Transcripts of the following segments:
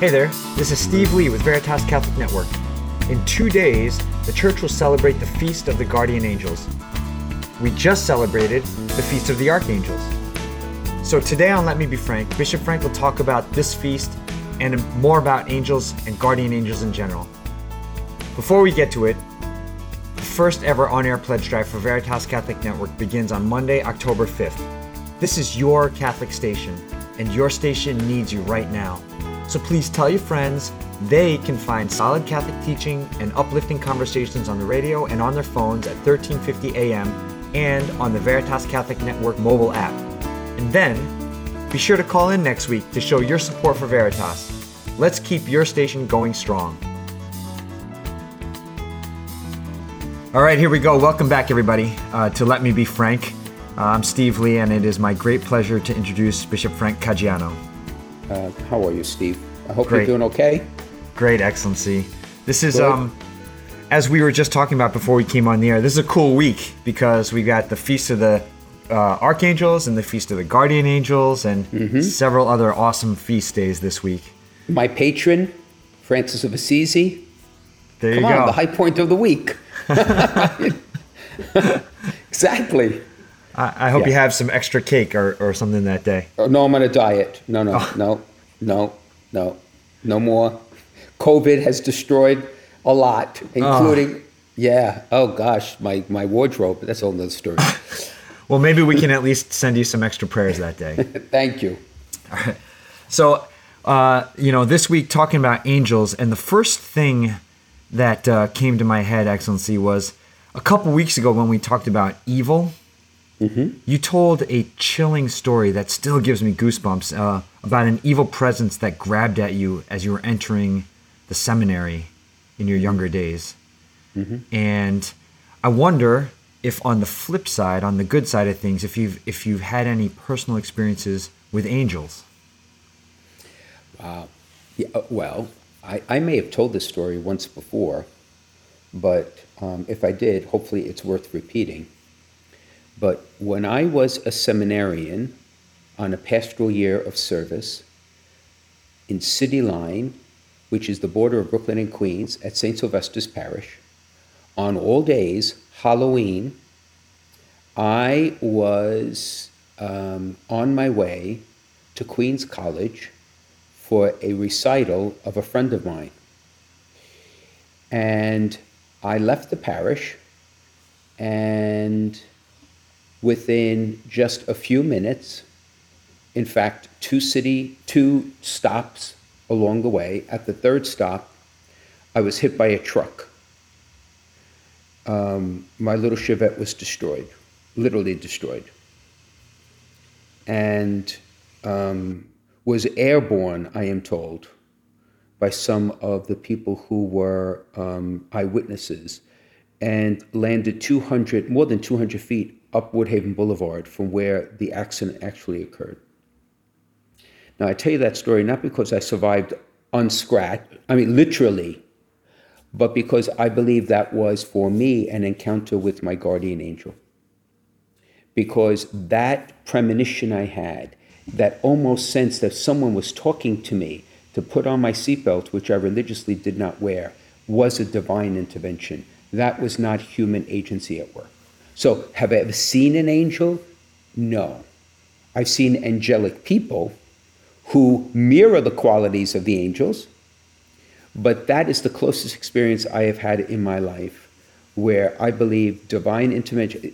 Hey there, this is Steve Lee with Veritas Catholic Network. In two days, the church will celebrate the Feast of the Guardian Angels. We just celebrated the Feast of the Archangels. So today on Let Me Be Frank, Bishop Frank will talk about this feast and more about angels and guardian angels in general. Before we get to it, the first ever on air pledge drive for Veritas Catholic Network begins on Monday, October 5th. This is your Catholic station, and your station needs you right now. So please tell your friends they can find solid Catholic teaching and uplifting conversations on the radio and on their phones at 1350 AM and on the Veritas Catholic Network mobile app. And then be sure to call in next week to show your support for Veritas. Let's keep your station going strong. All right, here we go. Welcome back, everybody, uh, to Let Me Be Frank. Uh, I'm Steve Lee, and it is my great pleasure to introduce Bishop Frank Caggiano. Uh, how are you, Steve? I hope Great. you're doing okay. Great, Excellency. This is, Good. um, as we were just talking about before we came on the air, this is a cool week because we got the Feast of the uh, Archangels and the Feast of the Guardian Angels and Mm-hmm. several other awesome feast days this week. My patron, Francis of Assisi. There Come you on, go. the high point of the week. exactly. I, I hope you have some extra cake or, or something that day. Oh, no, I'm on a diet. No, no, Oh. no, no, no, no more. COVID has destroyed a lot, including, yeah. Oh gosh, my my wardrobe. That's a whole nother story. Well, maybe we can at least send you some extra prayers that day. Thank you. All right. So, uh, you know, this week talking about angels, and the first thing that uh, came to my head, Excellency, was a couple weeks ago when we talked about evil. You told a chilling story that still gives me goosebumps uh, about an evil presence that grabbed at you as you were entering the seminary in your younger days. And I wonder if, on the flip side, on the good side of things, if you've if you've had any personal experiences with angels. Yeah, uh, well, I, I may have told this story once before, but um, if I did, hopefully it's worth repeating. But when I was a seminarian on a pastoral year of service in City Line, which is the border of Brooklyn and Queens, at St. Sylvester's Parish, on all days, Halloween, I was um, on my way to Queens College for a recital of a friend of mine. And I left the parish, and within just a few minutes, in fact, two city, two stops along the way, at the third stop, I was hit by a truck. Um, my little Chevette was destroyed, literally destroyed. And um, was airborne, I am told, by some of the people who were um, eyewitnesses and landed 200, more than 200 feet up Woodhaven Boulevard from where the accident actually occurred. Now, I tell you that story not because I survived unscratched, I mean, literally, but because I believe that was for me an encounter with my guardian angel because that premonition I had, that almost sense that someone was talking to me to put on my seatbelt, which I religiously did not wear, was a divine intervention. That was not human agency at work. So, have I ever seen an angel? No. I've seen angelic people who mirror the qualities of the angels, but that is the closest experience I have had in my life where I believe divine intermediary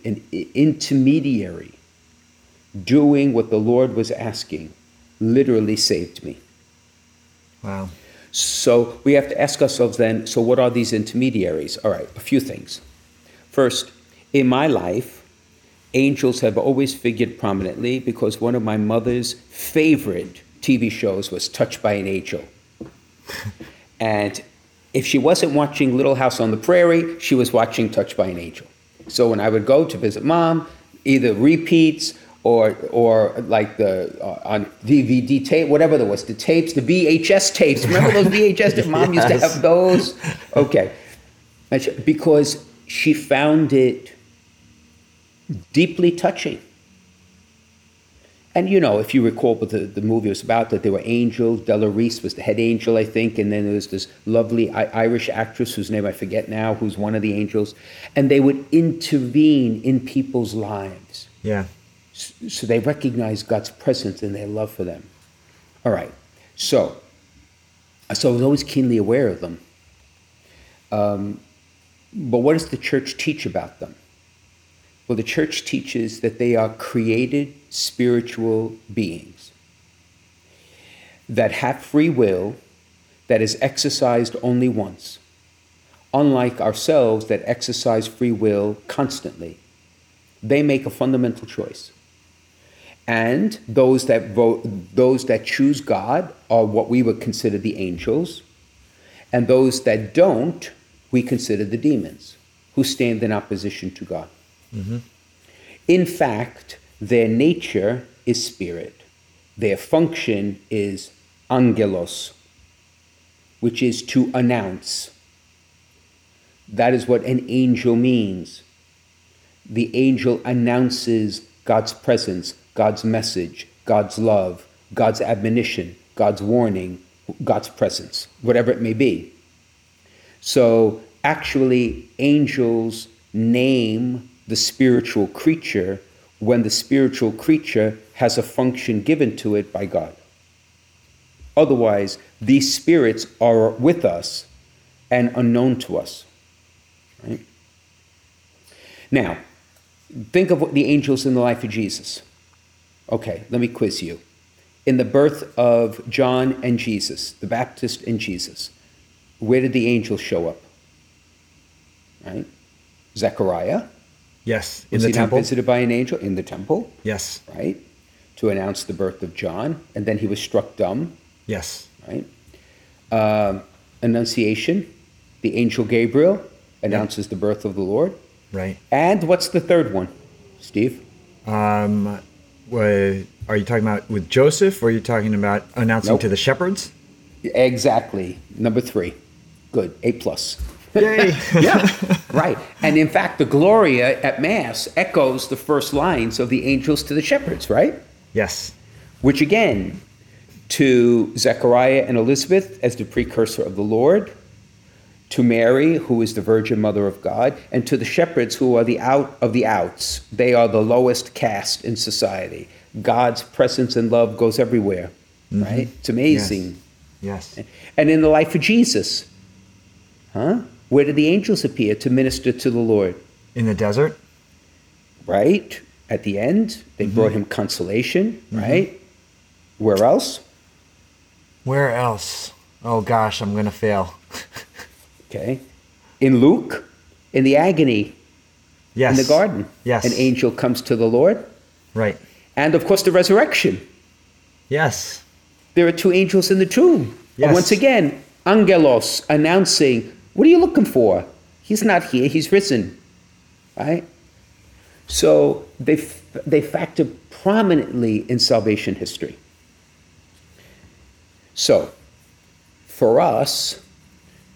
doing what the Lord was asking, literally saved me. Wow. So we have to ask ourselves then so, what are these intermediaries? All right, a few things. First, in my life, angels have always figured prominently because one of my mother's favorite TV shows was Touched by an Angel. and if she wasn't watching Little House on the Prairie, she was watching Touched by an Angel. So when I would go to visit mom, either repeats or or like the uh, on DVD tape, whatever there was, the tapes, the VHS tapes. Remember those VHS that mom used to have those? Okay, she- because she found it deeply touching. And you know, if you recall what the, the movie was about, that there were angels. Della Reese was the head angel, I think, and then there was this lovely I- Irish actress whose name I forget now, who's one of the angels, and they would intervene in people's lives. Yeah. So they recognize God's presence and their love for them. All right. So, so I was always keenly aware of them. Um, but what does the church teach about them? Well, the church teaches that they are created spiritual beings that have free will that is exercised only once, unlike ourselves that exercise free will constantly. They make a fundamental choice. And those that vote, those that choose God are what we would consider the angels, and those that don't, we consider the demons, who stand in opposition to God. Mm-hmm. In fact, their nature is spirit. Their function is angelos, which is to announce. That is what an angel means. The angel announces God's presence, God's message, God's love, God's admonition, God's warning, God's presence, whatever it may be. So, actually, angels name the spiritual creature when the spiritual creature has a function given to it by God. Otherwise, these spirits are with us and unknown to us. Right? Now, think of the angels in the life of Jesus. Okay, let me quiz you. In the birth of John and Jesus, the Baptist and Jesus, where did the angel show up? Right? Zechariah. Yes, in was the he temple. Not visited by an angel in the temple. Yes. Right. To announce the birth of John, and then he was struck dumb. Yes. Right. Uh, Annunciation, the angel Gabriel announces the birth of the Lord. Right. And what's the third one, Steve? Um, what, are you talking about with Joseph, or are you talking about announcing nope. to the shepherds? Exactly. Number three. Good. A plus. Yay. yeah, right. And in fact, the Gloria at Mass echoes the first lines of the angels to the shepherds, right? Yes. Which again, to Zechariah and Elizabeth as the precursor of the Lord, to Mary, who is the Virgin Mother of God, and to the shepherds, who are the out of the outs. They are the lowest caste in society. God's presence and love goes everywhere, mm-hmm. right? It's amazing. Yes. yes. And in the life of Jesus, huh? Where did the angels appear to minister to the Lord? In the desert. Right? At the end, they mm-hmm. brought him consolation, mm-hmm. right? Where else? Where else? Oh gosh, I'm going to fail. okay. In Luke, in the agony yes. in the garden, yes. an angel comes to the Lord. Right. And of course, the resurrection. Yes. There are two angels in the tomb. Yes. once again, angelos announcing what are you looking for? He's not here, he's risen. Right? So they, they factor prominently in salvation history. So, for us,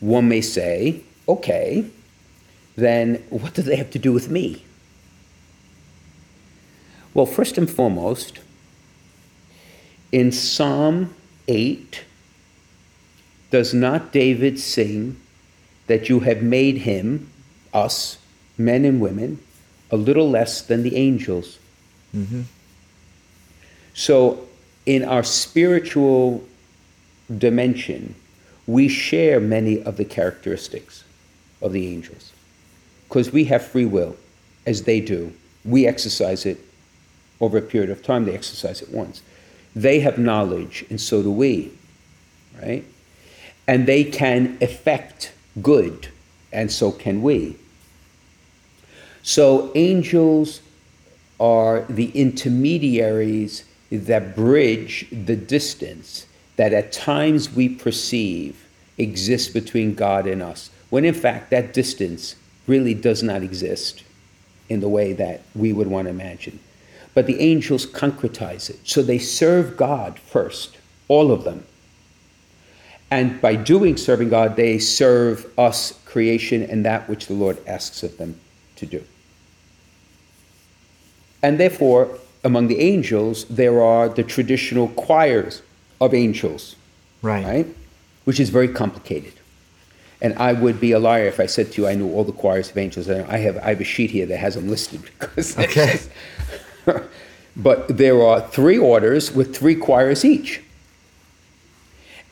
one may say, okay, then what do they have to do with me? Well, first and foremost, in Psalm 8, does not David sing that you have made him, us, men and women, a little less than the angels. Mm-hmm. So, in our spiritual dimension, we share many of the characteristics of the angels because we have free will, as they do. We exercise it over a period of time, they exercise it once. They have knowledge, and so do we, right? And they can affect good, and so can we. So, angels are the intermediaries that bridge the distance that at times we perceive exists between God and us, when in fact that distance really does not exist in the way that we would want to imagine. But the angels concretize it. So they serve God first, all of them. And by doing serving God, they serve us, creation, and that which the Lord asks of them to do. And therefore, among the angels, there are the traditional choirs of angels, Right. right? Which is very complicated. And I would be a liar if I said to you I knew all the choirs of angels. And I have I have a sheet here that has them listed because Okay. but there are three orders with three choirs each.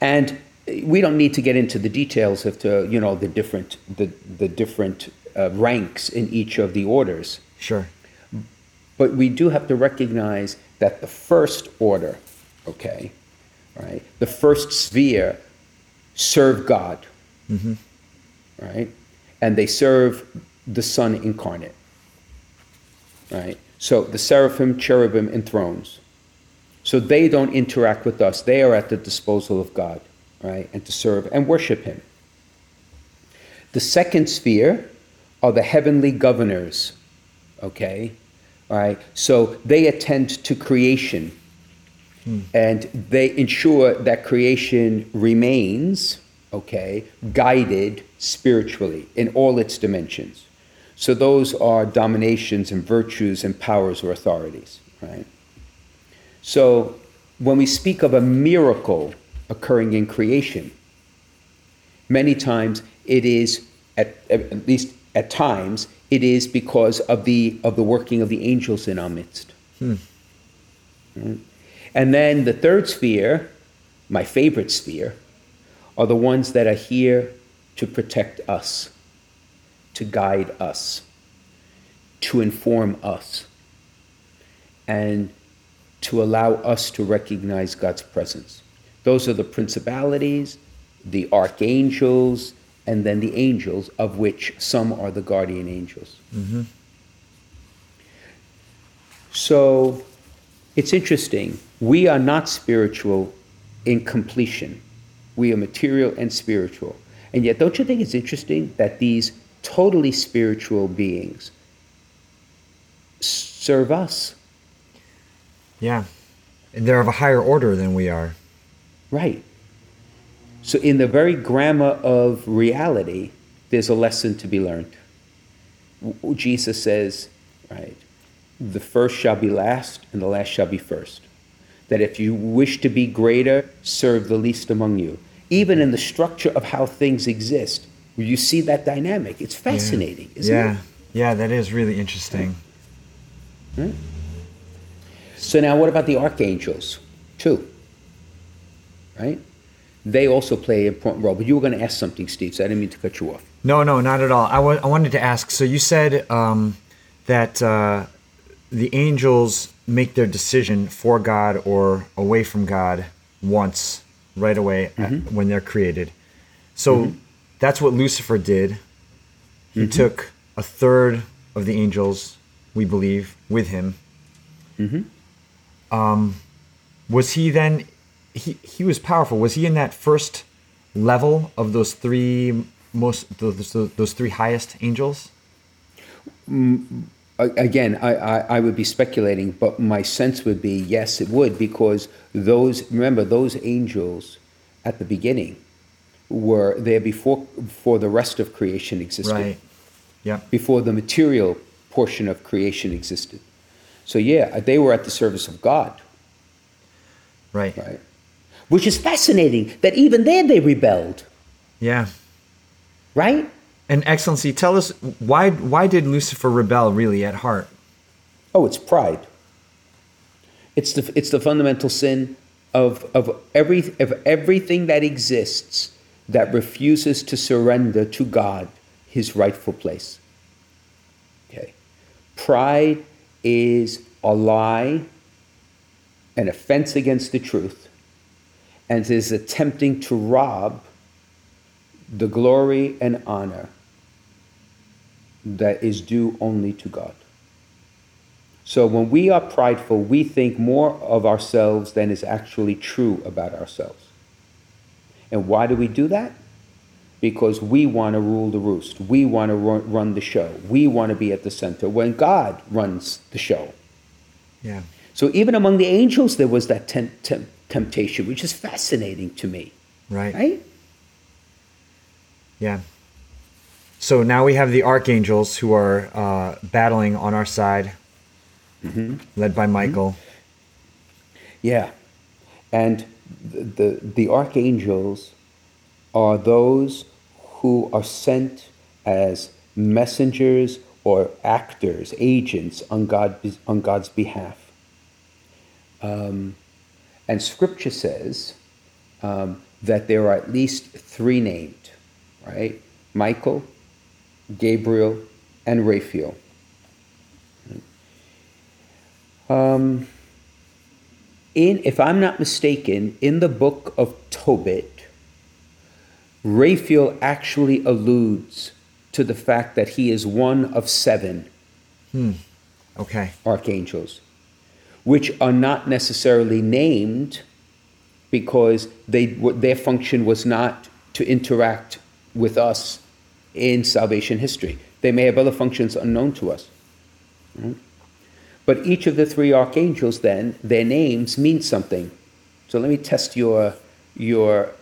And we don't need to get into the details of the, you know the different the, the different uh, ranks in each of the orders. Sure. But we do have to recognize that the first order, okay, right, the first sphere serve God, mm-hmm. right, and they serve the Son incarnate, right. So the seraphim, cherubim, and thrones. So they don't interact with us; they are at the disposal of God, right, and to serve and worship Him. The second sphere are the heavenly governors, okay? All right, so they attend to creation and they ensure that creation remains, okay, guided spiritually in all its dimensions. So those are dominations and virtues and powers or authorities, right? So when we speak of a miracle occurring in creation, many times it is at, at least at times it is because of the of the working of the angels in our midst hmm. Right? And then the third sphere my favorite sphere are the ones that are here to protect us to guide us to inform us and to allow us to recognize God's presence. Those are the principalities, the archangels, and then the angels, of which some are the guardian angels. Mm-hmm. So it's interesting. We are not spiritual in completion, we are material and spiritual. And yet, don't you think it's interesting that these totally spiritual beings serve us? Yeah. And they're of a higher order than we are. Right. So, in the very grammar of reality, there's a lesson to be learned. Jesus says, right, the first shall be last, and the last shall be first. That if you wish to be greater, serve the least among you. Even in the structure of how things exist, where you see that dynamic, it's fascinating, isn't yeah. it? Yeah, that is really interesting. So now, what about the archangels, too? Right? They also play an important role. But you were going to ask something, Steve, so I didn't mean to cut you off. No, no, not at all. I wanted to ask. So you said um, that uh, the angels make their decision for God or away from God once, right away at- mm-hmm. when they're created. So mm-hmm. that's what Lucifer did. He mm-hmm. took a third of the angels, we believe, with him. Um, was he then? He he was powerful. Was he in that first level of those three most those, those, three highest angels? A- again, I, I, I would be speculating, but my sense would be yes, it would, because those, remember, those angels at the beginning were there before, before the rest of creation existed, Right. Yeah. before the material portion of creation existed. So, yeah, they were at the service of God, Right. right? Which is fascinating that even then they rebelled, Yeah. right? And Excellency, tell us why why did Lucifer rebel really at heart? Oh, it's pride. It's the it's the fundamental sin of of every of everything that exists that refuses to surrender to God his rightful place. Okay. Pride is a lie, an offense against the truth, and is attempting to rob the glory and honor that is due only to God. So when we are prideful, we think more of ourselves than is actually true about ourselves. And why do we do that? Because we want to rule the roost. We want to run, the show. We want to be at the center when God runs the show. Yeah. So even among the angels, there was that tem- tem- temptation, which is fascinating to me. Right. Right? Yeah. So now we have the archangels who are uh, battling on our side. led by Michael. Yeah. And the, the, the archangels are those who are sent as messengers or actors, agents on, God, on God's behalf. Um, and scripture says um, that there are at least three named, right? Michael, Gabriel, and Raphael. Um, in, if I'm not mistaken, in the book of Tobit, Raphael actually alludes to the fact that he is one of seven Okay. archangels, which are not necessarily named because they, their function was not to interact with us in salvation history. They may have other functions unknown to us. Right? But each of the three archangels, then, their names mean something. So let me test your, your,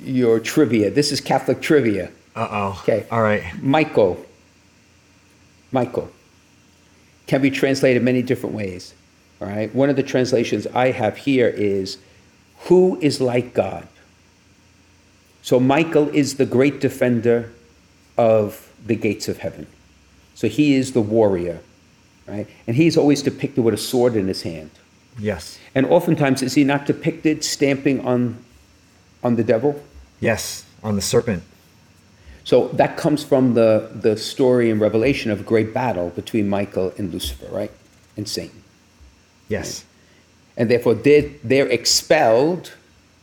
your trivia. This is Catholic trivia. Uh oh. Okay. All right. Michael. Michael can be translated many different ways. All right. One of the translations I have here is who is like God? So Michael is the great defender of the gates of heaven. So he is the warrior, right? And he's always depicted with a sword in his hand. Yes. And oftentimes is he not depicted stamping on on the devil? Yes. On the serpent. So that comes from the, the story in Revelation of a great battle between Michael and Lucifer, right? And Satan. Yes. And therefore, they're, they're expelled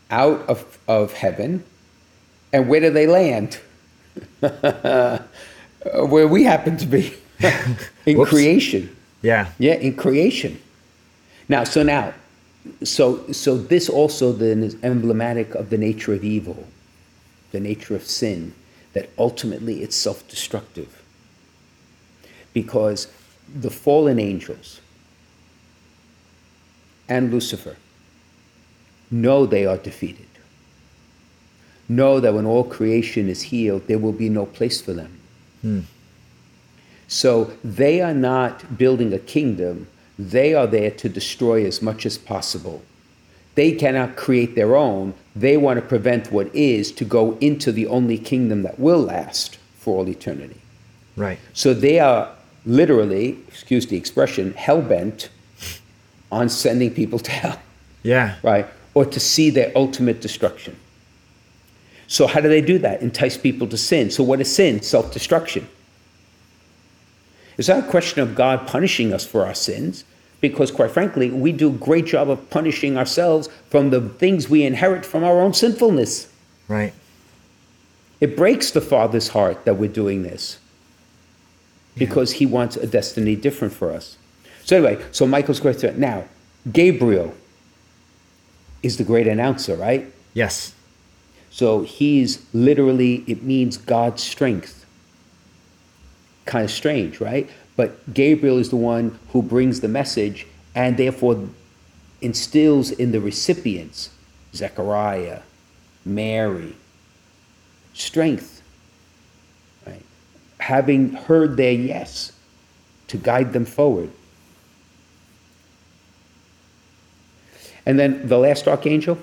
out of, of heaven. And where do they land? where we happen to be in creation. Yeah. Yeah, in creation. Now, so now, so so this also then is emblematic of the nature of evil, the nature of sin, that ultimately it's self-destructive. Because the fallen angels and Lucifer know they are defeated. Know that when all creation is healed, there will be no place for them. Hmm. So they are not building a kingdom, they are there to destroy as much as possible. They cannot create their own. They want to prevent what is to go into the only kingdom that will last for all eternity. Right. So they are literally, excuse the expression, hell bent on sending people to hell Yeah. right? Or to see their ultimate destruction. So, how do they do that? Entice people to sin. So, what is sin? Self destruction. It's not a question of God punishing us for our sins, because, quite frankly, we do a great job of punishing ourselves from the things we inherit from our own sinfulness. Right. It breaks the Father's heart that we're doing this because he wants a destiny different for us. So, anyway, so Michael's threat. Now, Gabriel is the great announcer, right? Yes. So he's literally, it means God's strength. Kind of strange, right? But Gabriel is the one who brings the message and therefore instills in the recipients, Zechariah, Mary, strength. Right? Having heard their yes to guide them forward. And then the last archangel,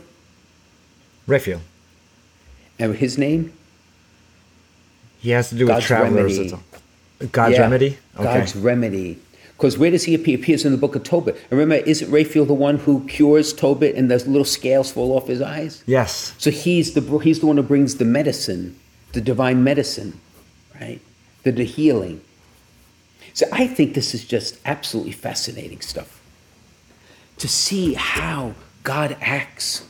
Raphael. And his name, He has to do with travelers. remedy. God's Yeah, remedy? Okay. God's remedy. Because where does he appear? He appears in the book of Tobit. And remember, isn't Raphael the one who cures Tobit and the little scales fall off his eyes? yes. So he's the, he's the one who brings the medicine, the divine medicine, right? The, the healing. So I think this is just absolutely fascinating stuff. To see how God acts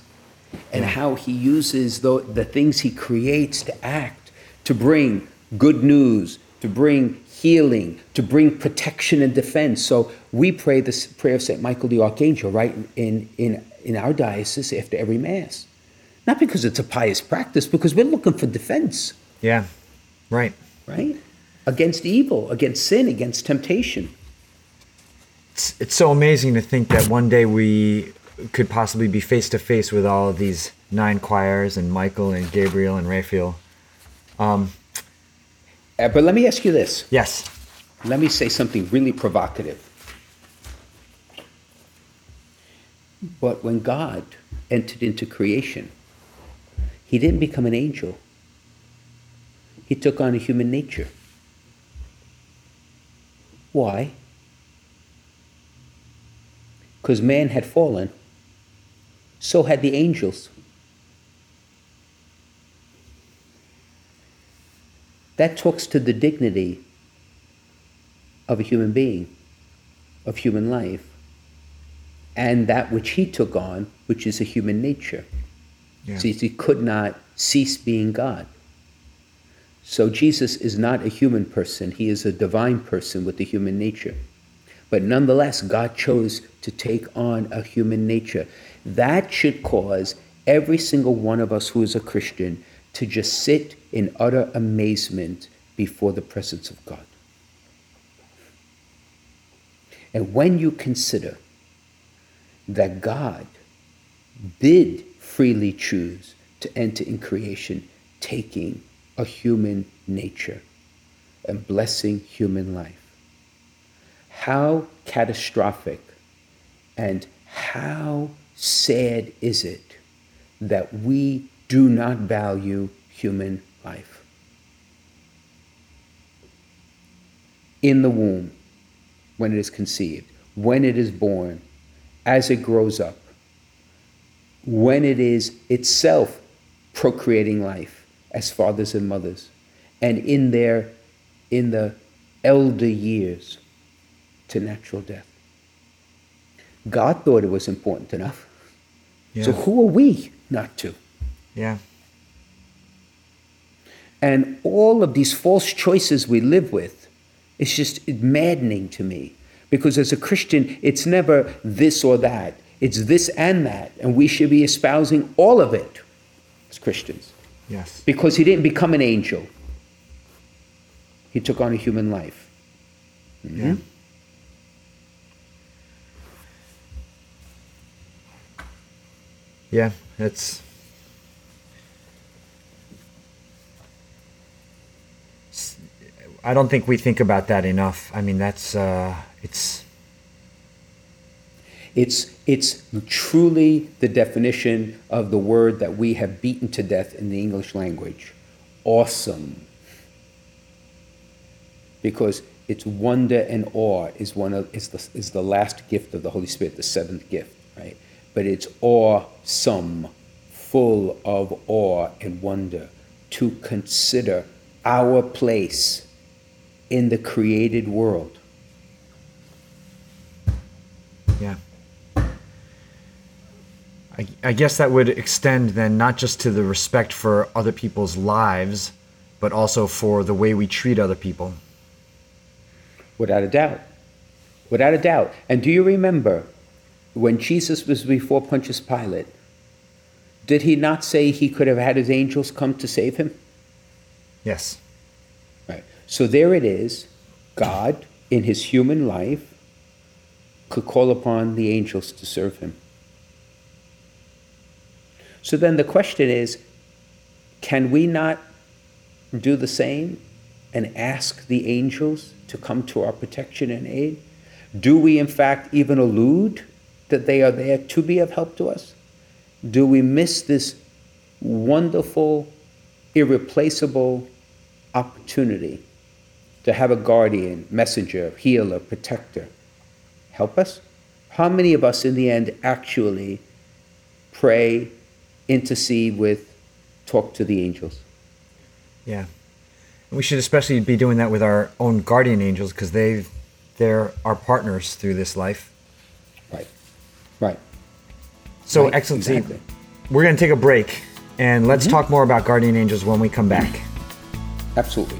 and hmm. how he uses the, the things he creates to act, to bring good news, to bring healing, to bring protection and defense. So we pray this prayer of St. Michael the Archangel, right, in, in, in our diocese after every Mass. Not because it's a pious practice, because we're looking for defense, Yeah. Right. right? Against evil, against sin, against temptation. It's, it's so amazing to think that one day we could possibly be face to face with all of these nine choirs and Michael and Gabriel and Raphael. Uh, but let me ask you this. Yes. Let me say something really provocative. But when God entered into creation, he didn't become an angel. He took on a human nature. Why? Because man had fallen, so had the angels. That talks to the dignity of a human being, of human life, and that which he took on, which is a human nature. Yeah. See, he could not cease being God. So Jesus is not a human person, he is a divine person with a human nature. But nonetheless, God chose to take on a human nature. That should cause every single one of us who is a Christian to just sit in utter amazement before the presence of God. And when you consider that God did freely choose to enter in creation, taking a human nature and blessing human life, how catastrophic and how sad is it that we do not value human life. In the womb, when it is conceived, when it is born, as it grows up, when it is itself procreating life as fathers and mothers, and in their in the elder years to natural death. God thought it was important enough. Yeah. So who are we not to? Yeah. And all of these false choices we live with, it's just maddening to me. Because as a Christian, it's never this or that. It's this and that. And we should be espousing all of it as Christians. Yes. Because he didn't become an angel, he took on a human life. Mm-hmm. Yeah. Yeah, it's I don't think we think about that enough. I mean, that's uh, it's. It's it's truly the definition of the word that we have beaten to death in the English language, awesome. Because it's wonder and awe is one of is the is the last gift of the Holy Spirit, the seventh gift, right? But it's awesome, full of awe and wonder to consider our place in the created world. Yeah. I, I guess that would extend then not just to the respect for other people's lives, but also for the way we treat other people. Without a doubt. Without a doubt. And do you remember when Jesus was before Pontius Pilate, did he not say he could have had his angels come to save him? Yes. Right. So there it is. God, in his human life, could call upon the angels to serve him. So then the question is can we not do the same and ask the angels to come to our protection and aid? Do we, in fact, even allude that they are there to be of help to us? Do we miss this wonderful, irreplaceable opportunity to have a guardian, messenger, healer, protector help us? How many of us in the end actually pray, intercede with, talk to the angels? Yeah. We should especially be doing that with our own guardian angels because they they're our partners through this life. Right. Right. So, right. Excellency, exactly. we're going to take a break and let's mm-hmm. talk more about guardian angels when we come back. Absolutely.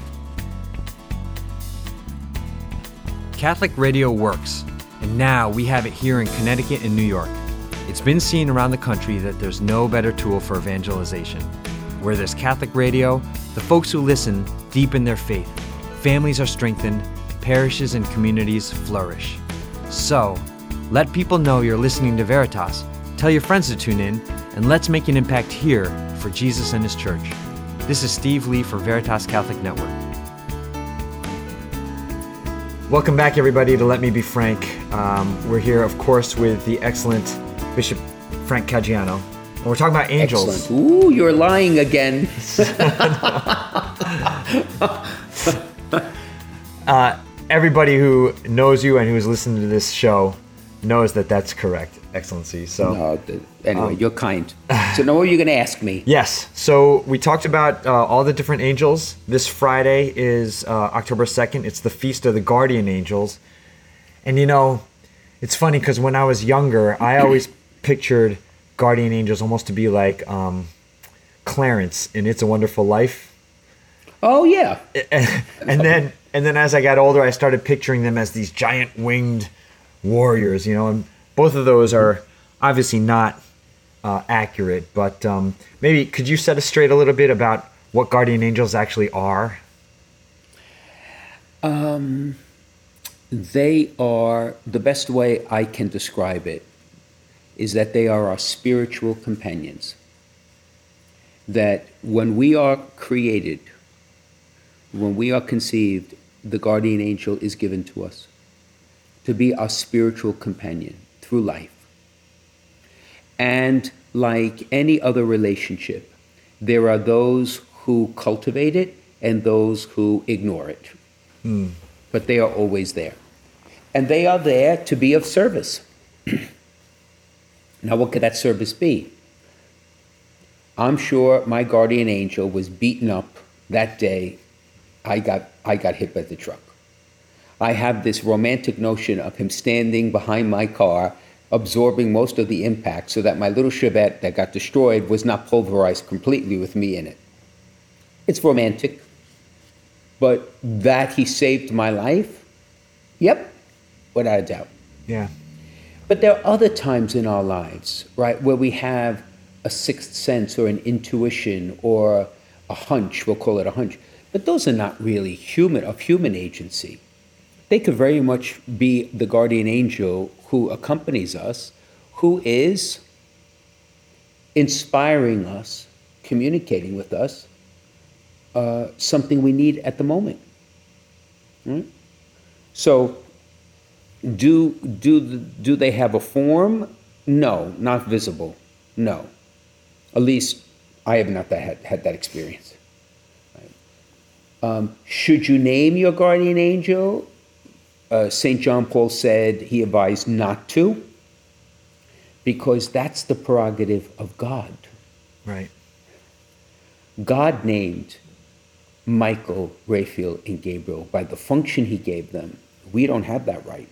Catholic radio works, and now we have it here in Connecticut and New York. It's been seen around the country that there's no better tool for evangelization. Where there's Catholic radio, the folks who listen deepen their faith, families are strengthened, parishes and communities flourish. So, let people know you're listening to Veritas, tell your friends to tune in, and let's make an impact here for Jesus and His Church. This is Steve Lee for Veritas Catholic Network. Welcome back, everybody, to Let Me Be Frank. Um, we're here, of course, with the excellent Bishop Frank Caggiano. And we're talking about angels. Excellent. Ooh, you're lying again. Everybody who knows you and who's listened to this show knows that that's correct, Excellency. So. No, th- anyway, you're kind. So now what are you going to ask me? Yes. So we talked about uh, all the different angels. This Friday is uh, October 2nd. It's the Feast of the Guardian Angels. And you know, it's funny because when I was younger, I always pictured guardian angels almost to be like um, Clarence in It's a Wonderful Life. Oh yeah. and then and then as I got older, I started picturing them as these giant winged warriors, you know, and both of those are obviously not uh, accurate. But um, maybe could you set us straight a little bit about what guardian angels actually are? They are the best way I can describe it is that they are our spiritual companions. That when we are created, when we are conceived, the guardian angel is given to us to be our spiritual companion through life. And like any other relationship, there are those who cultivate it and those who ignore it. Hmm. But they are always there. And they are there to be of service. now, what could that service be? I'm sure my guardian angel was beaten up that day I got, I got hit by the truck. I have this romantic notion of him standing behind my car, absorbing most of the impact so that my little Chevette that got destroyed was not pulverized completely with me in it. It's romantic. But that he saved my life, yep, without a doubt. Yeah. But there are other times in our lives, right, where we have a sixth sense or an intuition or a hunch, we'll call it a hunch. But those are not really human, of human agency. They could very much be the guardian angel who accompanies us, who is inspiring us, communicating with us, uh, something we need at the moment. Right? So, do, do, do they have a form? No, not visible. No. At least I have not that, had, had that experience. Um, should you name your guardian angel? Uh, St. John Paul said he advised not to because that's the prerogative of God. Right. God named Michael, Raphael, and Gabriel by the function he gave them. We don't have that right.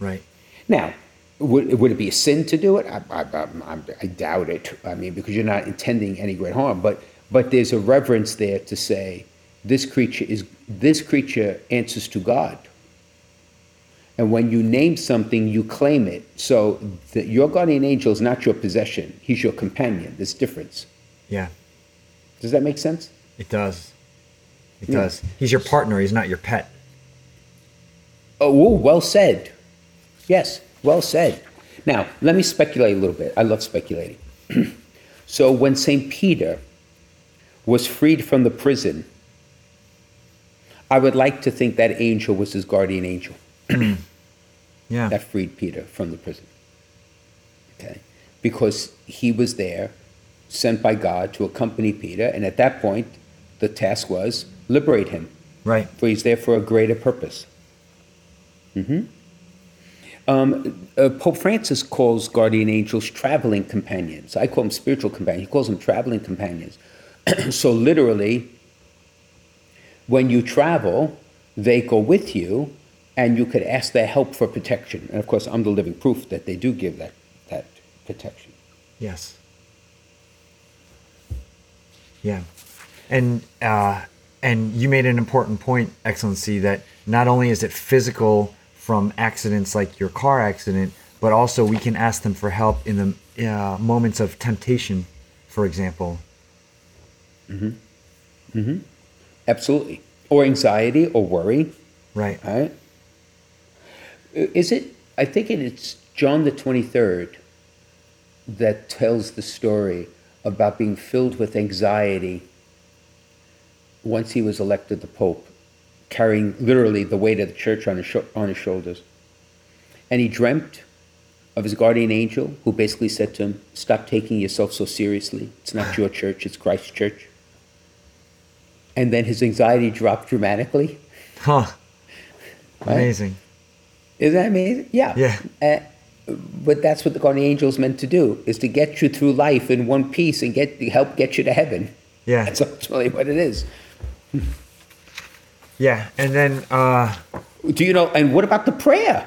Right. Now, would, would it be a sin to do it? I, I, I, I doubt it. I mean, because you're not intending any great harm. But but there's a reverence there to say this creature is this creature answers to God. And when you name something, you claim it. So the, your guardian angel is not your possession; he's your companion. There's difference. Yeah. Does that make sense? It does. It Yeah. does. He's your partner. He's not your pet. Oh, ooh, well said. Yes, well said. Now, let me speculate a little bit. I love speculating. so, when St. Peter was freed from the prison, I would like to think that angel was his guardian angel Yeah. that freed Peter from the prison. Okay? Because he was there, sent by God to accompany Peter, and at that point, the task was liberate him Right. for he's there for a greater purpose. hmm Um, uh, Pope Francis calls guardian angels traveling companions. I call them spiritual companions. He calls them traveling companions. so literally, when you travel, they go with you, and you could ask their help for protection. And of course, I'm the living proof that they do give that that protection. Yes. Yeah, and uh, and you made an important point, Excellency, that not only is it physical from accidents like your car accident, but also we can ask them for help in the uh, moments of temptation, for example. Absolutely. Or anxiety or worry. Right. Right? Is it, I think it's John the 23rd that tells the story about being filled with anxiety once he was elected the Pope, carrying literally the weight of the church on his, sho- on his shoulders. And he dreamt of his guardian angel, who basically said to him, Stop taking yourself so seriously. It's not your church, it's Christ's church. And then his anxiety dropped dramatically. Huh. Right? Amazing. Isn't that amazing? Yeah. Yeah. Uh, but that's what the guardian angel is meant to do: is to get you through life in one piece and get help get you to heaven. Yeah. That's ultimately what it is. Yeah. And then uh, Do you know? And what about the prayer?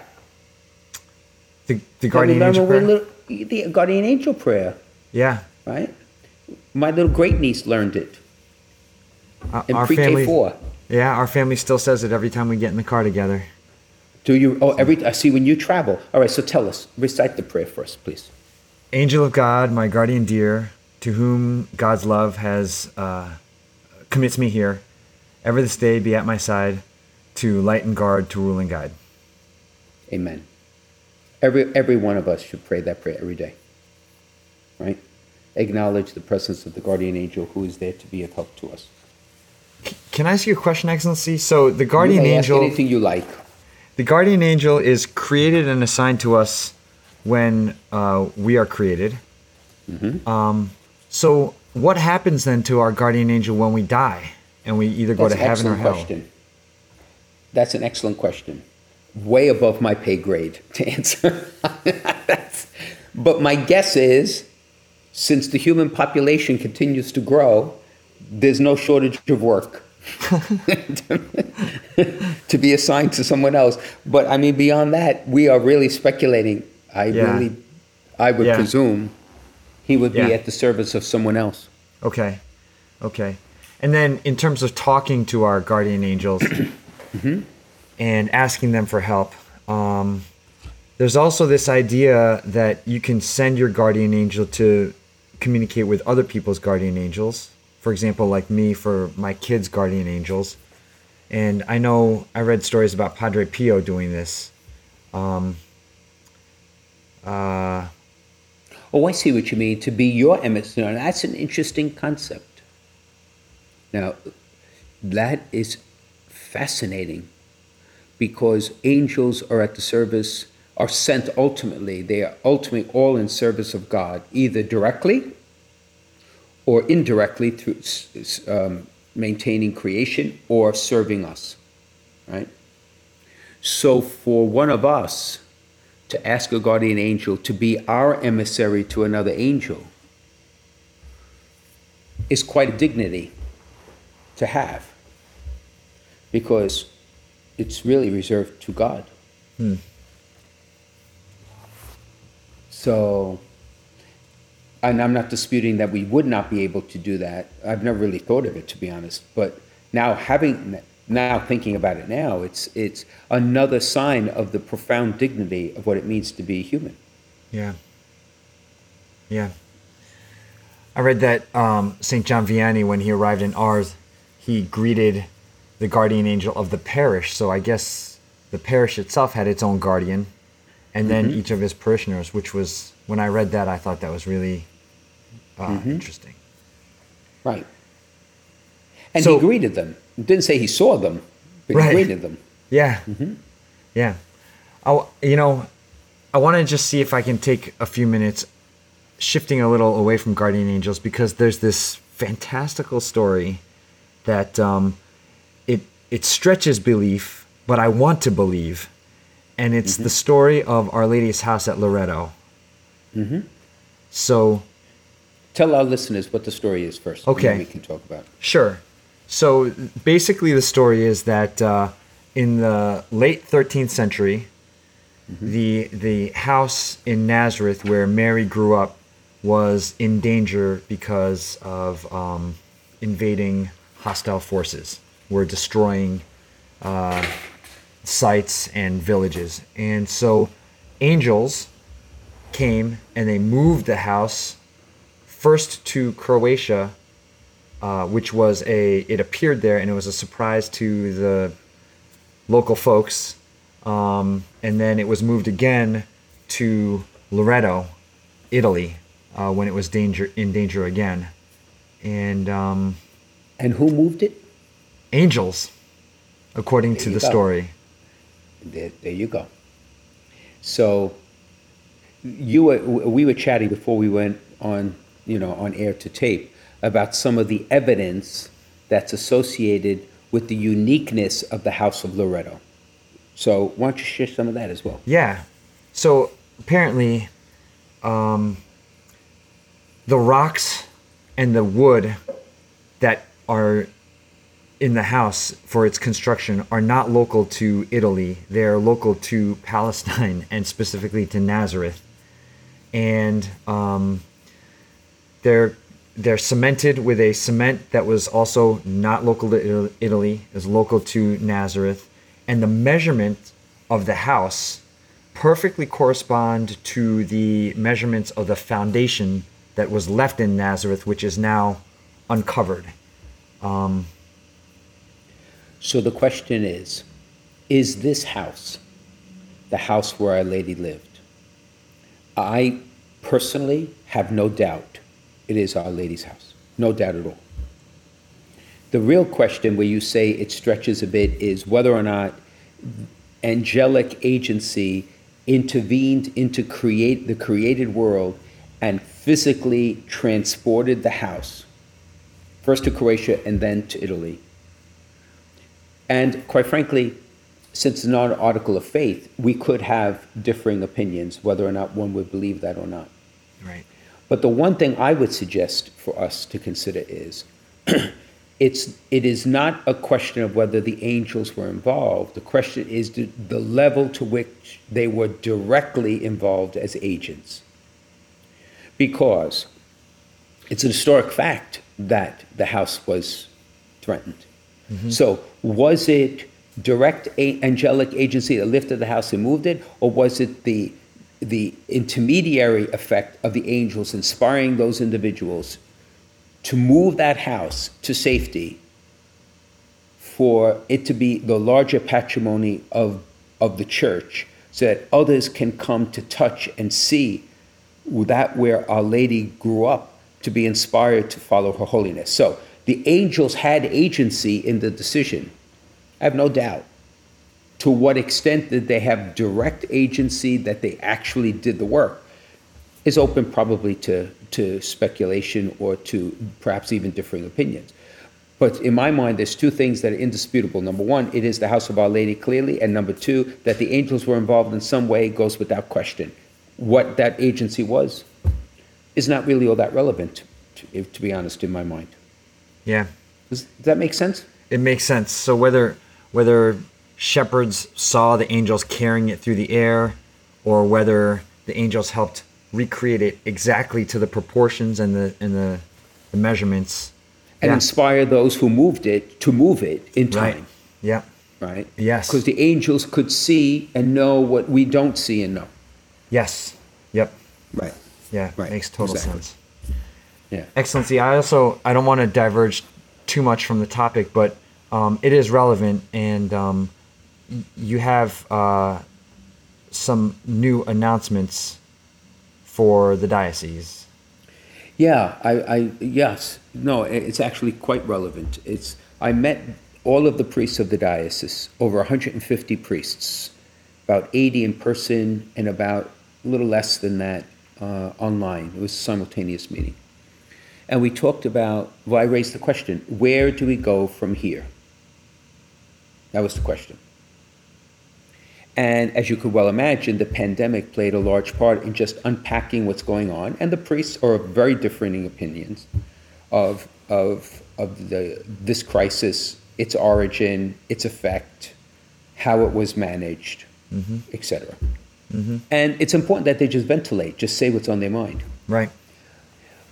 the, the guardian angel prayer. little- the guardian angel prayer, Yeah. right? My little great niece learned it Uh, in our pre-K family. four. Yeah, our family still says it every time we get in the car together. Do you? Oh, every I see when you travel. All right, so tell us. Recite the prayer for us, please. Angel of God, my guardian dear, to whom God's love has uh, commits me here, ever this day be at my side, to light and guard, to rule and guide. Amen. Every every one of us should pray that prayer every day. Right? Acknowledge the presence of the guardian angel who is there to be of help to us. Can I ask you a question, Excellency? So the guardian you may ask angel, anything you like. The guardian angel is created and assigned to us when uh, we are created. Mm-hmm. Um, so what happens then to our guardian angel when we die and we either go That's to heaven or excellent hell? question. That's an excellent question. Way above my pay grade to answer. But my guess is, since the human population continues to grow, there's no shortage of work to be assigned to someone else. But I mean, beyond that, we are really speculating. I Yeah. really, I would Yeah. presume he would be at the service of someone else. Okay. Okay. And then in terms of talking to our guardian angels and asking them for help, um, there's also this idea that you can send your guardian angel to communicate with other people's guardian angels. For example, like me for my kids' guardian angels. And I know I read stories about Padre Pio doing this. Um, uh, Oh, I see what you mean. To be your emissary. That's an interesting concept. Now, that is fascinating because angels are at the service, are sent ultimately, they are ultimately all in service of God, either directly or indirectly through um, maintaining creation or serving us, right? So, for one of us, to ask a guardian angel to be our emissary to another angel is quite a dignity to have because it's really reserved to God. Hmm. So, and I'm not disputing that we would not be able to do that. I've never really thought of it, to be honest. But now having, now thinking about it now, it's it's another sign of the profound dignity of what it means to be human. Yeah. Yeah. I read that um, St. John Vianney, when he arrived in Ars, he greeted the guardian angel of the parish. So I guess the parish itself had its own guardian, and then each of his parishioners, which was, when I read that, I thought that was really uh, interesting. Right. And So- he greeted them. He didn't say he saw them, but Right. he greeted them. Yeah. Yeah. I, you know, I want to just see if I can take a few minutes shifting a little away from guardian angels because there's this fantastical story that um, it it stretches belief, but I want to believe, and it's the story of Our Lady's house at Loreto. So Tell our listeners what the story is first. Okay. we can talk about it. Sure. So basically, the story is that uh, in the late 13th century, the the house in Nazareth where Mary grew up was in danger because of um, invading hostile forces. Were destroying uh, sites and villages, and so angels came and they moved the house first to Croatia uh, which was a it appeared there and it was a surprise to the local folks um, and then it was moved again to Loreto Italy uh, when it was danger in danger again and um, And who moved it? angels according to the go. story There, there you go. So you were, we were chatting before we went on, you know, on air to tape about some of the evidence that's associated with the uniqueness of the House of Loreto. So why don't you share some of that as well? Yeah. So apparently, um, the rocks and the wood that are in the house for its construction are not local to Italy. They're local to Palestine and specifically to Nazareth. And um, they're they're cemented with a cement that was also not local to Italy, is local to Nazareth, and the measurement of the house perfectly correspond to the measurements of the foundation that was left in Nazareth, which is now uncovered. Um, so the question is Is this house the house where Our Lady lived? I personally have no doubt it is Our Lady's house. No doubt at all. The real question, where you say it stretches a bit, is whether or not angelic agency intervened into create the created world and physically transported the house first to Croatia and then to Italy and quite frankly, since it's not an article of faith, we could have differing opinions whether or not one would believe that or not. Right. But the one thing I would suggest for us to consider is it's it is not a question of whether the angels were involved. The question is the, the level to which they were directly involved as agents. Because it's an historic fact that the house was threatened. Mm-hmm. So, was it direct a- angelic agency that lifted the house and moved it, or was it the the intermediary effect of the angels inspiring those individuals to move that house to safety for it to be the larger patrimony of, of the church so that others can come to touch and see that where Our Lady grew up to be inspired to follow her holiness. So the angels had agency in the decision. I have no doubt. To what extent did they have direct agency that they actually did the work is open probably to, to speculation or to perhaps even differing opinions. But in my mind, there's two things that are indisputable. Number one, it is the house of Our Lady clearly. And number two, that the angels were involved in some way goes without question. What that agency was is not really all that relevant, to, to be honest, in my mind. Yeah. Does, does that make sense? It makes sense. So whether whether shepherds saw the angels carrying it through the air, or whether the angels helped recreate it exactly to the proportions and the and the, the measurements, and yeah. inspire those who moved it to move it in time. Right. Yeah. Right. Yes. Because the angels could see and know what we don't see and know. Yes. Yep. Right. Yeah. Right. Makes total exactly. sense. Yeah. Excellency, I also I don't want to diverge too much from the topic, but um, it is relevant, and um, you have uh, some new announcements for the diocese. Yeah, I, I yes, no, it's actually quite relevant. It's I met all of the priests of the diocese, over 150 priests, about 80 in person, and about a little less than that uh, online. It was a simultaneous meeting. And we talked about, well, I raised the question where do we go from here? That was the question. And as you could well imagine, the pandemic played a large part in just unpacking what's going on. And the priests are of very differing opinions of, of, of the, this crisis, its origin, its effect, how it was managed, mm-hmm. etc. Mm-hmm. And it's important that they just ventilate, just say what's on their mind. Right.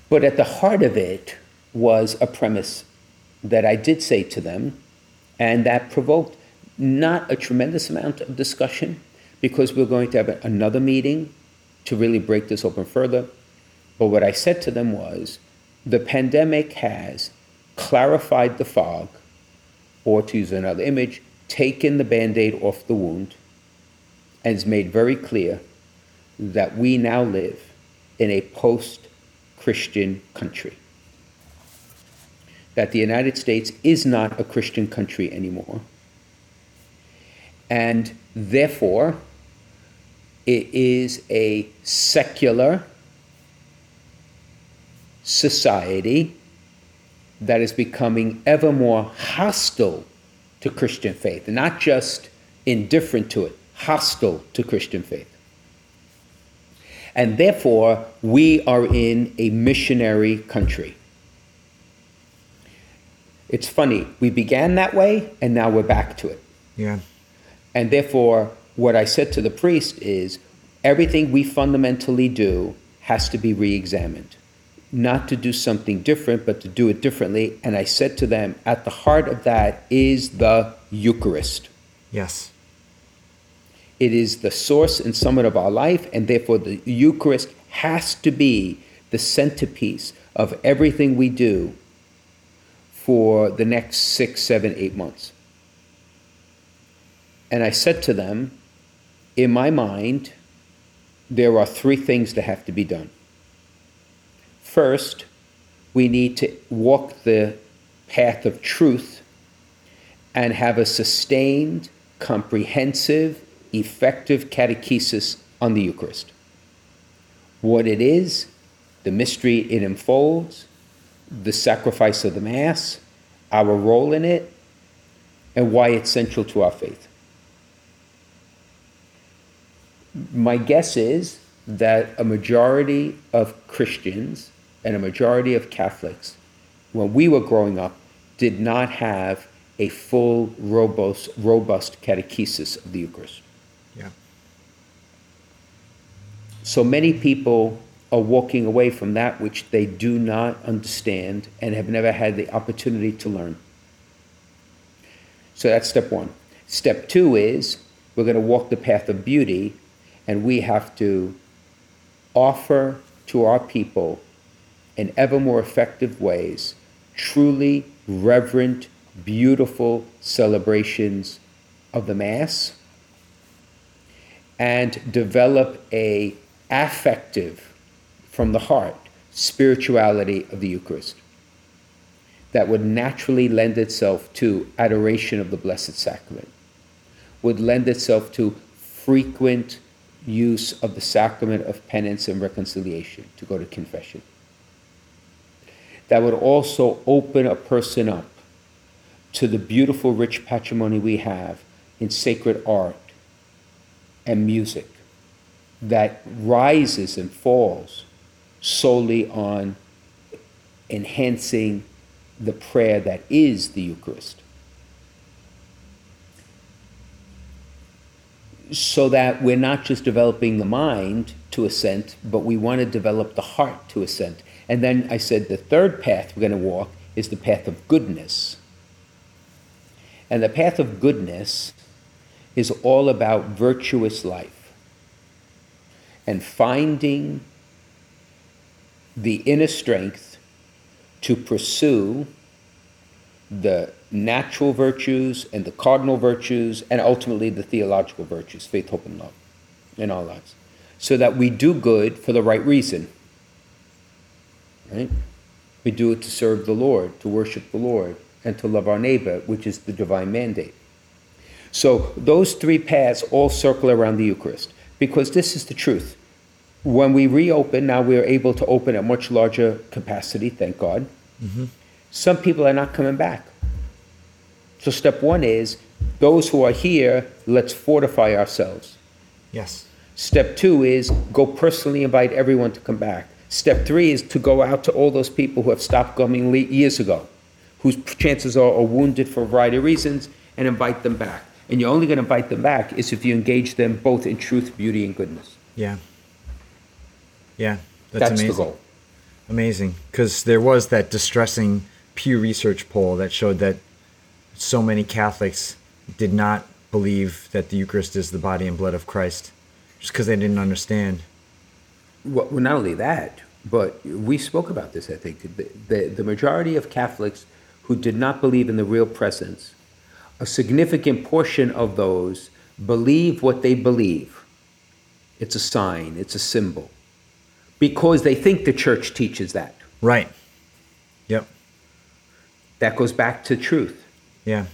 But at the heart of it was a premise that I did say to them, and that provoked not a tremendous amount of discussion because we're going to have another meeting to really break this open further. But what I said to them was the pandemic has clarified the fog, or to use another image, taken the band aid off the wound, and has made very clear that we now live in a post Christian country. That the United States is not a Christian country anymore. And therefore, It is a secular society that is becoming ever more hostile to Christian faith, not just indifferent to it, hostile to Christian faith. And therefore, we are in a missionary country. It's funny, we began that way and now we're back to it. Yeah. And therefore, what I said to the priest is everything we fundamentally do has to be re examined. Not to do something different, but to do it differently. And I said to them, at the heart of that is the Eucharist. Yes. It is the source and summit of our life, and therefore the Eucharist has to be the centerpiece of everything we do for the next six, seven, eight months. And I said to them, in my mind, there are three things that have to be done. First, we need to walk the path of truth and have a sustained, comprehensive, effective catechesis on the Eucharist. What it is, the mystery it unfolds, the sacrifice of the Mass, our role in it, and why it's central to our faith. My guess is that a majority of Christians and a majority of Catholics, when we were growing up, did not have a full, robust, robust catechesis of the Eucharist. Yeah. So many people are walking away from that which they do not understand and have never had the opportunity to learn. So that's step one. Step two is we're going to walk the path of beauty and we have to offer to our people in ever more effective ways truly reverent, beautiful celebrations of the Mass and develop a affective from the heart spirituality of the Eucharist that would naturally lend itself to adoration of the Blessed Sacrament, would lend itself to frequent use of the sacrament of penance and reconciliation, to go to confession. That would also open a person up to the beautiful, rich patrimony we have in sacred art and music that rises and falls solely on enhancing the prayer that is the Eucharist. So that we're not just developing the mind to assent, but we want to develop the heart to assent. And then I said the third path we're going to walk is the path of goodness. And the path of goodness is all about virtuous life and finding the inner strength to pursue the natural virtues and the cardinal virtues and ultimately the theological virtues faith, hope, and love in our lives so that we do good for the right reason. Right? We do it to serve the Lord, to worship the Lord, and to love our neighbor, which is the divine mandate. So those three paths all circle around the Eucharist because this is the truth. When we reopen, now we are able to open at much larger capacity, thank God. Mm-hmm. Some people are not coming back. So step one is those who are here, let's fortify ourselves. Yes. Step two is go personally invite everyone to come back. Step three is to go out to all those people who have stopped coming years ago, whose chances are, are wounded for a variety of reasons, and invite them back. And you're only going to invite them back is if you engage them both in truth, beauty, and goodness. Yeah. Yeah. That's, that's the goal. Amazing. Because there was that distressing Pew Research poll that showed that so many Catholics did not believe that the Eucharist is the body and blood of Christ just because they didn't understand. Well, not only that, but we spoke about this, I think. The, the, the majority of Catholics who did not believe in the real presence, a significant portion of those believe what they believe. It's a sign, it's a symbol, because they think the church teaches that. Right. Yep. That goes back to truth. Yeah.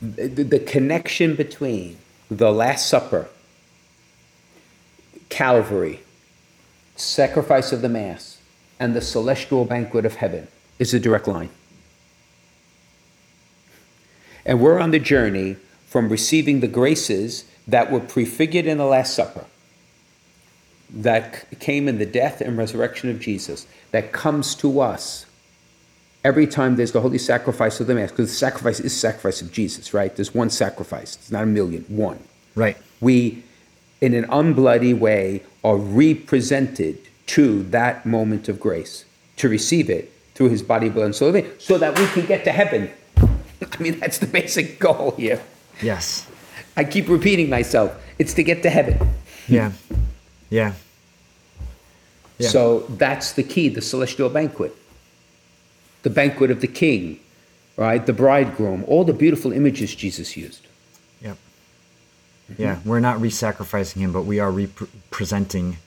The, the connection between the Last Supper Calvary, sacrifice of the Mass, and the celestial banquet of heaven is a direct line. And we're on the journey from receiving the graces that were prefigured in the Last Supper, that came in the death and resurrection of Jesus, that comes to us every time there's the holy sacrifice of the Mass, because the sacrifice is sacrifice of Jesus, right? There's one sacrifice, it's not a million, one. Right. We, in an unbloody way, are represented to that moment of grace, to receive it through his body, blood, and soul, so that we can get to heaven. I mean, that's the basic goal here. Yes. I keep repeating myself. It's to get to heaven. Yeah. Yeah. Yeah. So that's the key, the celestial banquet. The banquet of the king, right? The bridegroom, all the beautiful images Jesus used. Yep. Yeah, we're not re-sacrificing him, but we are representing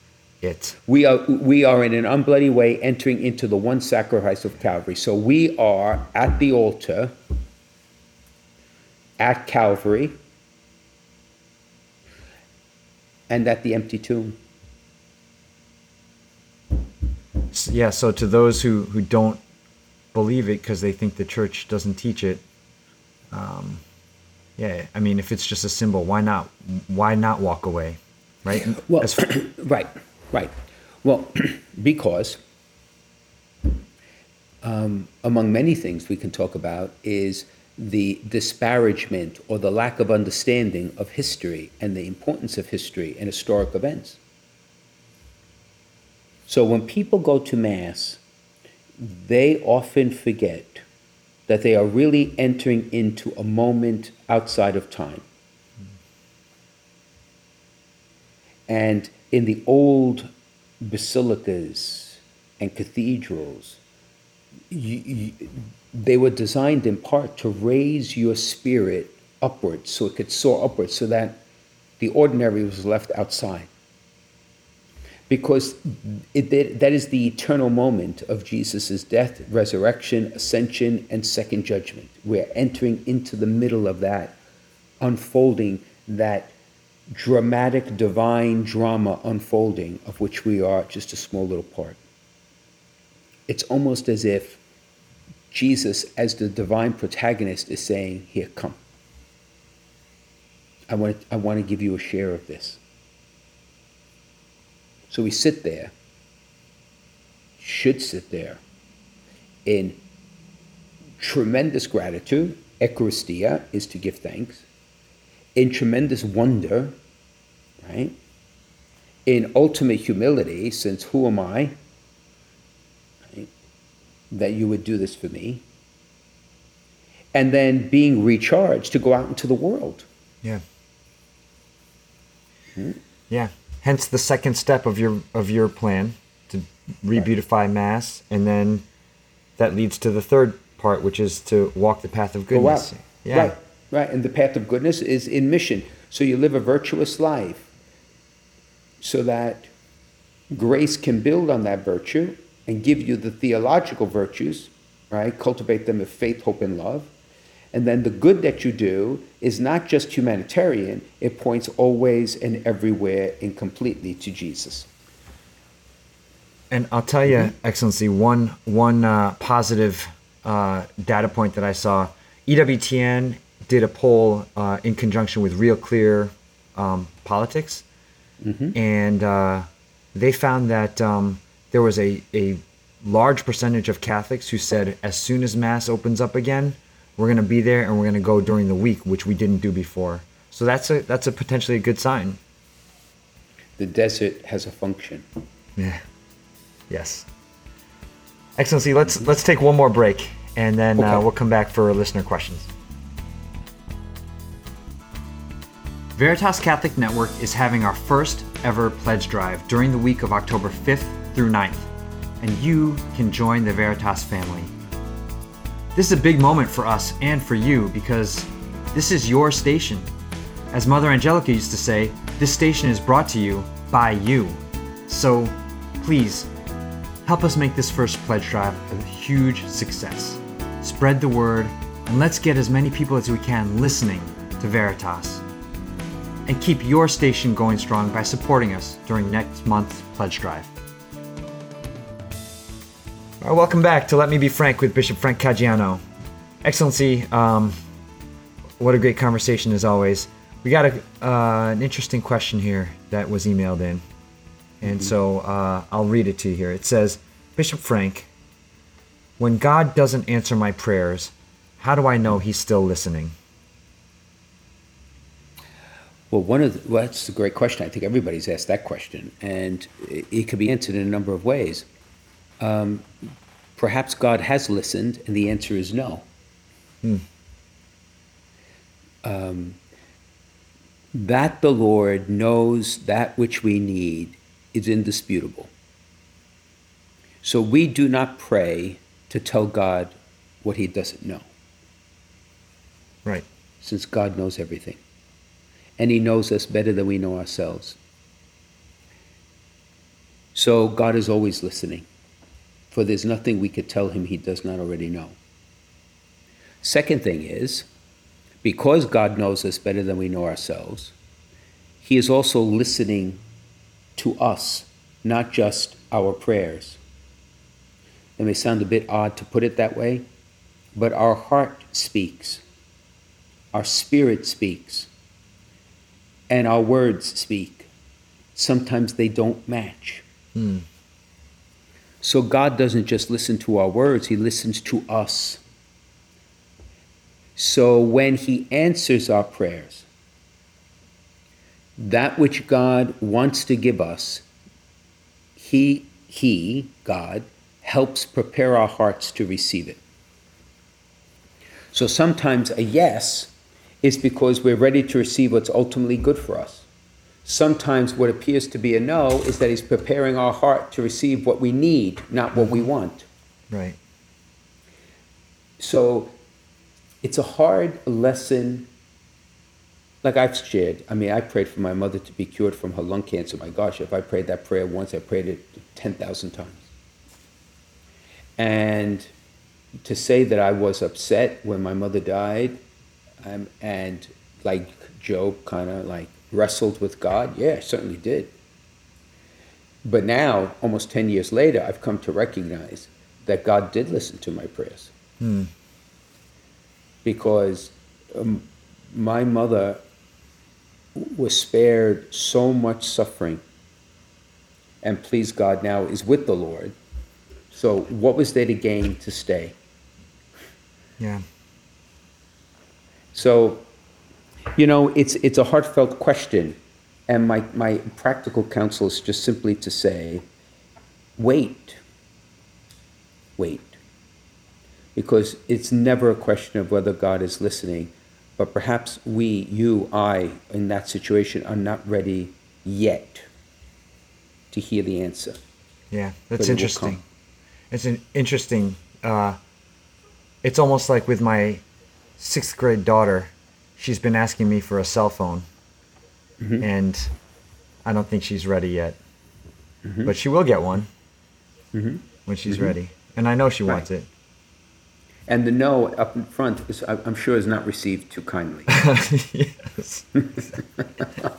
it. We are we are in an unbloody way entering into the one sacrifice of Calvary. So we are at the altar at Calvary and at the empty tomb. Yeah, so to those who, who don't believe it because they think the church doesn't teach it, um, yeah, I mean, if it's just a symbol, why not? Why not walk away, right? Well, right, right. Well, because um, among many things we can talk about is the disparagement or the lack of understanding of history and the importance of history and historic events. So when people go to Mass, they often forget that they are really entering into a moment outside of time. And in the old basilicas and cathedrals, you, you, they were designed in part to raise your spirit upwards so it could soar upwards so that the ordinary was left outside. Because it, that is the eternal moment of Jesus' death, resurrection, ascension, and second judgment. We're entering into the middle of that, unfolding that dramatic divine drama unfolding of which we are just a small little part. It's almost as if Jesus, as the divine protagonist, is saying, Here, come. I want, I want to give you a share of this. So we sit there, should sit there, in tremendous gratitude. Eucharistia is to give thanks. In tremendous wonder, right? In ultimate humility, since who am I? that you would do this for me. And then being recharged to go out into the world. Yeah. Hmm? Yeah. Hence the second step of your of your plan to re-beautify right. mass, and then that leads to the third part, which is to walk the path of goodness. Yeah. Right. Right. And the path of goodness is in mission. So you live a virtuous life so that grace can build on that virtue and give you the theological virtues, right? Cultivate them of faith, hope, and love. And then the good that you do is not just humanitarian, it points always and everywhere and completely to Jesus. And I'll tell you, mm-hmm. Excellency, one, one uh, positive uh, data point that I saw EWTN did a poll uh, in conjunction with Real Clear um, Politics, mm-hmm. and uh, they found that um, there was a, a large percentage of Catholics who said, as soon as Mass opens up again, we're going to be there and we're going to go during the week, which we didn't do before. So that's a that's a potentially a good sign. The desert has a function. Yeah. Yes. Excellency, let's let's take one more break and then uh, okay. uh, we'll come back for listener questions. Veritas Catholic Network is having our first ever pledge drive during the week of October 5th through 9th, and you can join the Veritas family. This is a big moment for us and for you because this is your station. As Mother Angelica used to say, this station is brought to you by you. So please help us make this first pledge drive a huge success. Spread the word and let's get as many people as we can listening to Veritas. and keep your station going strong by supporting us during next month's pledge drive. Right, welcome back to Let Me Be Frank with Bishop Frank Caggiano. Excellency, um, what a great conversation as always. We got a, uh, an interesting question here that was emailed in. And so uh, I'll read it to you here. It says Bishop Frank, when God doesn't answer my prayers, how do I know He's still listening? Well, one of the, well, that's a great question. I think everybody's asked that question, and it, it could be answered in a number of ways. Um, perhaps God has listened, and the answer is no. Um, that the Lord knows that which we need is indisputable. So we do not pray to tell God what He doesn't know, Right. since God knows everything. And He knows us better than we know ourselves. So God is always listening, for there's nothing we could tell Him He does not already know. Second thing is, because God knows us better than we know ourselves, He is also listening to us, not just our prayers. It may sound a bit odd to put it that way, but our heart speaks, our spirit speaks, and our words speak. Sometimes they don't match. Hmm. So God doesn't just listen to our words, He listens to us. So when He answers our prayers, that which God wants to give us, He, He, God, helps prepare our hearts to receive it. So sometimes a yes is because we're ready to receive what's ultimately good for us. Sometimes what appears to be a no is that He's preparing our heart to receive what we need, not what we want. Right. So it's a hard lesson. Like I've shared, I mean, I prayed for my mother to be cured from her lung cancer. My gosh, if I prayed that prayer once, I prayed it 10,000 times. And to say that I was upset when my mother died um, and like Job kind of like wrestled with God, yeah, I certainly did. But now, almost 10 years later, I've come to recognize that God did listen to my prayers because um, my mother was spared so much suffering and please God now is with the Lord. So what was there to gain to stay? Yeah. So, you know, it's it's a heartfelt question, and my my practical counsel is just simply to say, wait, wait, because it's never a question of whether God is listening, but perhaps we, you, I, in that situation, are not ready yet to hear the answer. Yeah, that's it interesting. It's an interesting. Uh, it's almost like with my sixth grade daughter, she's been asking me for a cell phone, Mm-hmm. and I don't think she's ready yet. But she will get one when she's ready, and I know she Mm-hmm. Right. wants it. And the no up in front is, I'm sure, is not received too kindly. yes.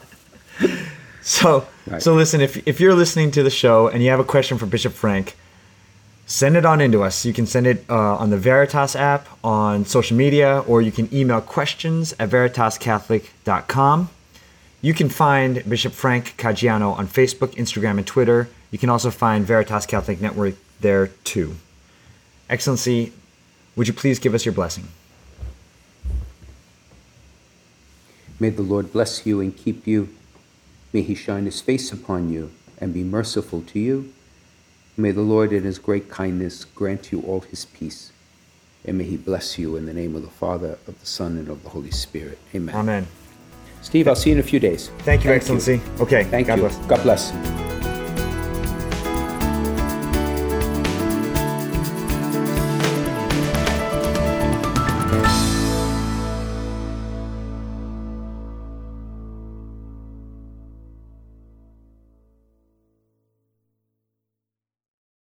so, Right. so listen. If if you're listening to the show and you have a question for Bishop Frank, send it on into us. You can send it uh, on the Veritas app on social media, or you can email questions at veritascatholic.com. You can find Bishop Frank Caggiano on Facebook, Instagram, and Twitter. You can also find Veritas Catholic Network there too. Excellency, would you please give us your blessing? May the Lord bless you and keep you. May he shine his face upon you and be merciful to you. May the Lord in his great kindness grant you all his peace. And may he bless you in the name of the Father, of the Son, and of the Holy Spirit. Amen. Amen. Steve, I'll see you in a few days. Thank you, Excellency. Okay, Thank God you. bless. God bless.